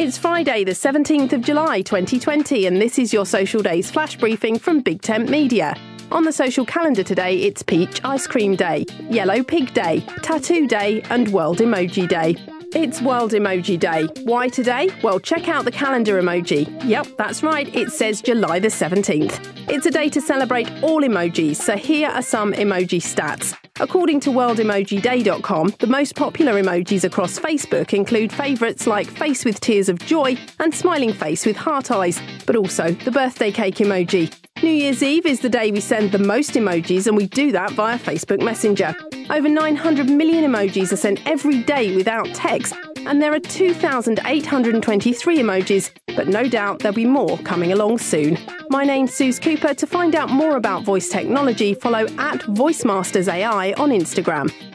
It's Friday, the 17th of July 2020, and this is your Social Days flash briefing from Big Tent Media. On the social calendar today, it's Peach Ice Cream Day, Yellow Pig Day, Tattoo Day, and World Emoji Day. It's World Emoji Day. Why today? Well, check out the calendar emoji. Yep, that's right, it says July the 17th. It's a day to celebrate all emojis, so here are some emoji stats. According to worldemojiday.com, the most popular emojis across Facebook include favourites like face with tears of joy and smiling face with heart eyes, but also the birthday cake emoji. New Year's Eve is the day we send the most emojis, and we do that via Facebook Messenger. Over 900 million emojis are sent every day without text, and there are 2,823 emojis, but no doubt there'll be more coming along soon. My name's Suze Cooper. To find out more about voice technology, follow at VoiceMastersAI on Instagram.